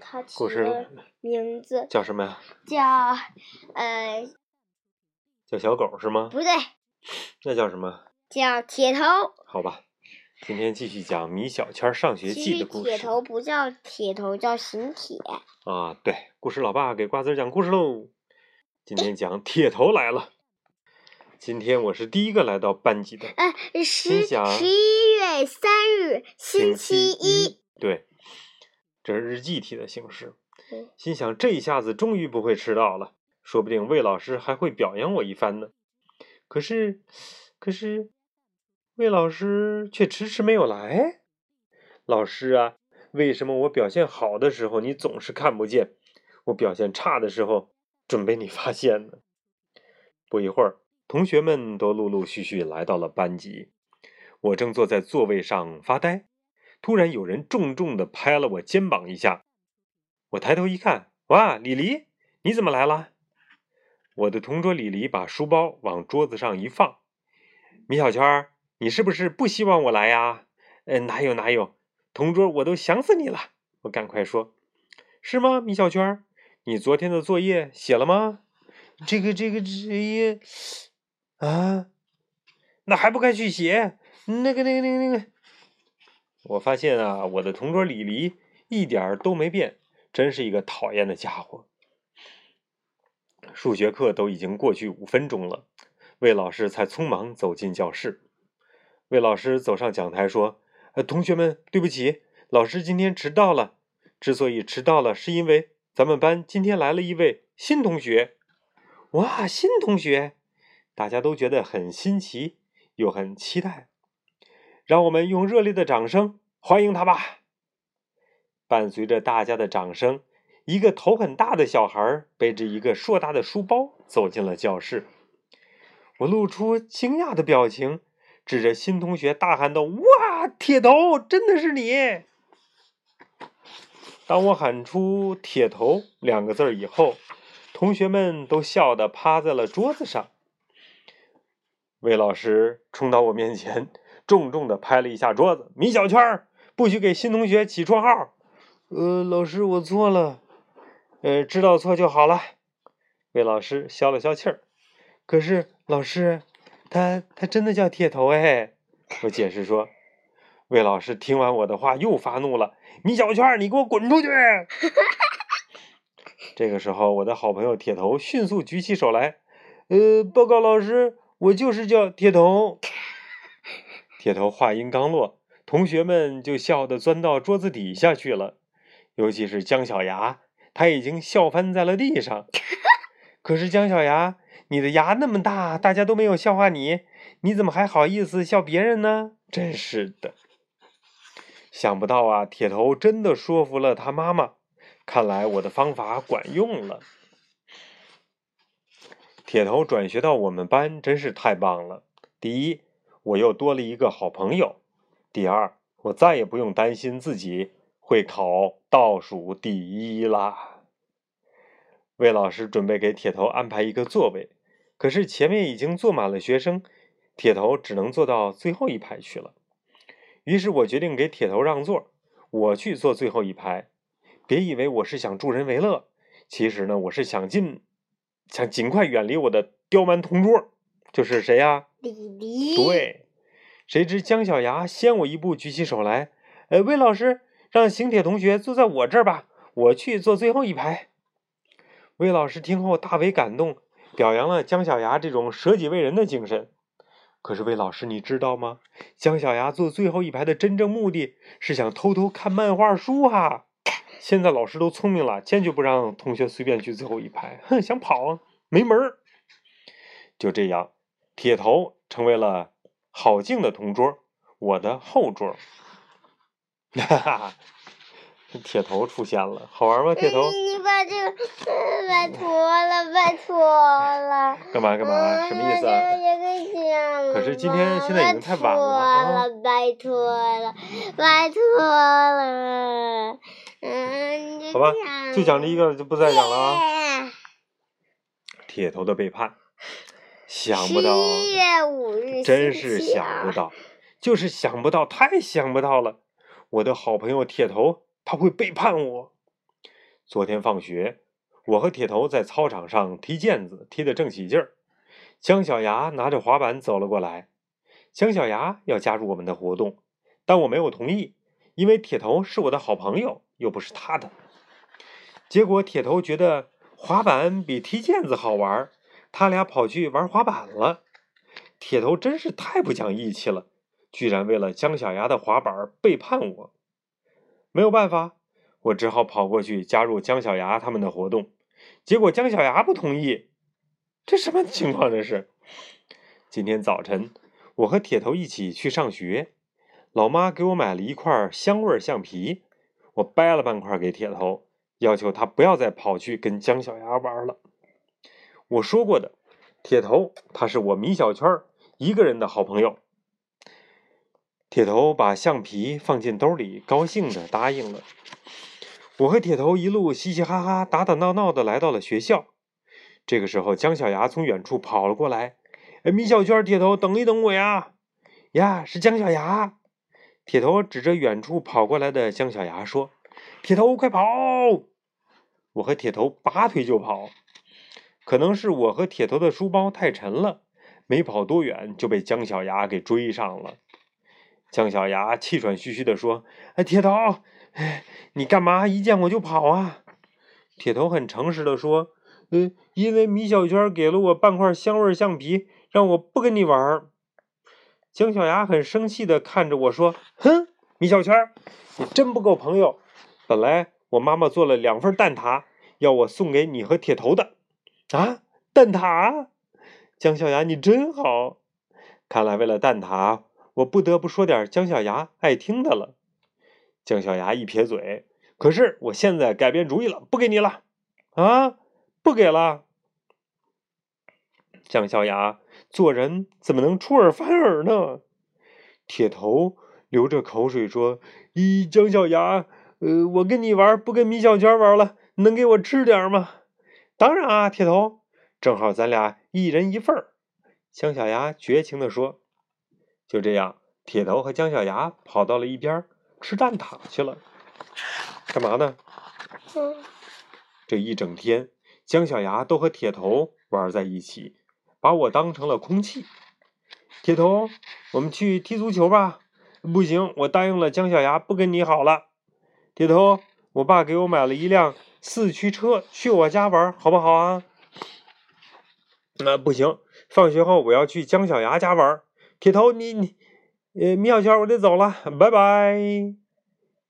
他起故事了名字叫什么呀？叫呃叫小狗是吗？不对，那叫什么？叫铁头。好吧，今天继续讲米小圈上学记的故事铁头不叫铁头，叫邢铁。啊。对，故事老爸给瓜子讲故事喽。今天讲铁头来了。今天我是第一个来到班级的，呃，十十一月三日，星期一。。对，这是日记体的形式嗯。心想这一下子终于不会迟到了，说不定魏老师还会表扬我一番呢。可是，可是，魏老师却迟迟没有来。老师啊，为什么我表现好的时候你总是看不见，我表现差的时候准被你发现呢？不一会儿，同学们都陆陆续续来到了班级，我正坐在座位上发呆。突然有人重重的拍了我肩膀一下，我抬头一看，哇，李黎，你怎么来了？我的同桌李黎把书包往桌子上一放，米小圈，你是不是不希望我来呀？呃，哪有哪有，同桌我都想死你了。我赶快说，是吗，米小圈？你昨天的作业写了吗？这个这个这业啊，那还不该去写？那个那个那个那个。我发现啊，我的同桌李黎一点儿都没变，真是一个讨厌的家伙。数学课都已经过去五分钟了，魏老师才匆忙走进教室。魏老师走上讲台说：“呃，同学们，对不起，老师今天迟到了。之所以迟到了，是因为咱们班今天来了一位新同学。哇，新同学！大家都觉得很新奇，又很期待。让我们用热烈的掌声欢迎他吧！”伴随着大家的掌声，一个头很大的小孩背着一个硕大的书包走进了教室。我露出惊讶的表情，指着新同学大喊道：“哇，铁头，真的是你！”当我喊出“铁头”两个字以后，同学们都笑得趴在了桌子上。魏老师冲到我面前，重重的拍了一下桌子：“米小圈儿，不许给新同学起绰号。”呃，老师，我错了。呃，知道错就好了。魏老师消了消气儿。可是，老师，他他真的叫铁头哎！我解释说。魏老师听完我的话又发怒了：“米小圈，你给我滚出去！”这个时候，我的好朋友铁头迅速举起手来：“呃，报告老师，我就是叫铁头。”铁头话音刚落，同学们就笑得钻到桌子底下去了。尤其是姜小牙，他已经笑翻在了地上。可是姜小牙，你的牙那么大，大家都没有笑话你，你怎么还好意思笑别人呢？真是的！想不到啊，铁头真的说服了他妈妈。看来我的方法管用了。铁头转学到我们班真是太棒了。第一，我又多了一个好朋友；第二，我再也不用担心自己。会考倒数第一啦！魏老师准备给铁头安排一个座位，可是前面已经坐满了学生，铁头只能坐到最后一排去了。于是我决定给铁头让座，我去坐最后一排。别以为我是想助人为乐，其实呢，我是想尽想尽快远离我的刁蛮同桌，就是谁呀？李黎。对，谁知姜小牙先我一步举起手来，呃，魏老师。让邢铁同学坐在我这儿吧，我去坐最后一排。魏老师听后大为感动，表扬了姜小牙这种舍己为人的精神。可是魏老师，你知道吗？姜小牙坐最后一排的真正目的是想偷偷看漫画书哈。现在老师都聪明了，坚决不让同学随便去最后一排。哼，想跑没门儿。就这样，铁头成为了郝静的同桌，我的后桌。哈哈，铁头出现了，好玩吗？铁头，你把这个拜托了，拜托了。干嘛干嘛？什么意思啊？可是今天现在已经太晚了拜托了！拜托了，拜托了。嗯，好吧，就讲这一个，就不再讲了啊。铁头的背叛，想不到，一月五日，真是想不到，就是想不到，太想不到了。我的好朋友铁头，他会背叛我。昨天放学，我和铁头在操场上踢毽子，踢得正起劲儿。姜小牙拿着滑板走了过来。姜小牙要加入我们的活动，但我没有同意，因为铁头是我的好朋友，又不是他的。结果铁头觉得滑板比踢毽子好玩，他俩跑去玩滑板了。铁头真是太不讲义气了，居然为了姜小牙的滑板背叛我。没有办法，我只好跑过去加入姜小牙他们的活动。结果姜小牙不同意，这什么情况？这是今天早晨。我和铁头一起去上学，老妈给我买了一块香味橡皮，我掰了半块给铁头，要求他不要再跑去跟姜小牙玩了。我说过的，铁头他是我米小圈一个人的好朋友。铁头把橡皮放进兜里，高兴的答应了。我和铁头一路嘻嘻哈哈、打打闹闹的来到了学校。这个时候，姜小牙从远处跑了过来。哎，米小圈，铁头，等一等我呀！呀，是姜小牙。铁头指着远处跑过来的姜小牙说：“铁头，快跑！”我和铁头拔腿就跑。可能是我和铁头的书包太沉了，没跑多远就被姜小牙给追上了。姜小牙气喘吁吁地说：“哎，铁头，哎，你干嘛一见我就跑啊？”铁头很诚实地说：“嗯，因为米小圈给了我半块香味橡皮。”让我不跟你玩。姜小牙很生气的看着我说：“哼，米小圈，你真不够朋友。本来我妈妈做了两份蛋挞，要我送给你和铁头的。啊，蛋挞！姜小牙，你真好。看来为了蛋挞，我不得不说点姜小牙爱听的了。”姜小牙一撇嘴：“可是我现在改变主意了，不给你了。啊，不给了。”姜小牙。做人怎么能出尔反尔呢？铁头流着口水说：“咦，姜小牙，呃，我跟你玩，不跟米小圈玩了，能给我吃点吗？”“当然啊，铁头，正好咱俩一人一份儿。”姜小牙绝情地说。就这样，铁头和姜小牙跑到了一边吃蛋挞去了。干嘛呢？这一整天，姜小牙都和铁头玩在一起。把我当成了空气，铁头，我们去踢足球吧。不行，我答应了姜小牙，不跟你好了。铁头，我爸给我买了一辆四驱车，去我家玩，好不好啊？那不行，放学后我要去姜小牙家玩。铁头，你你，呃，米小圈，我得走了，拜拜。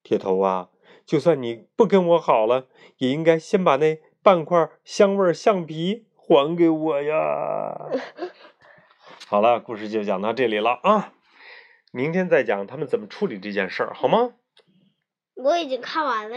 铁头啊，就算你不跟我好了，也应该先把那半块香味橡皮。还给我呀！好了，故事就讲到这里了啊，明天再讲他们怎么处理这件事儿，好吗？我已经看完了。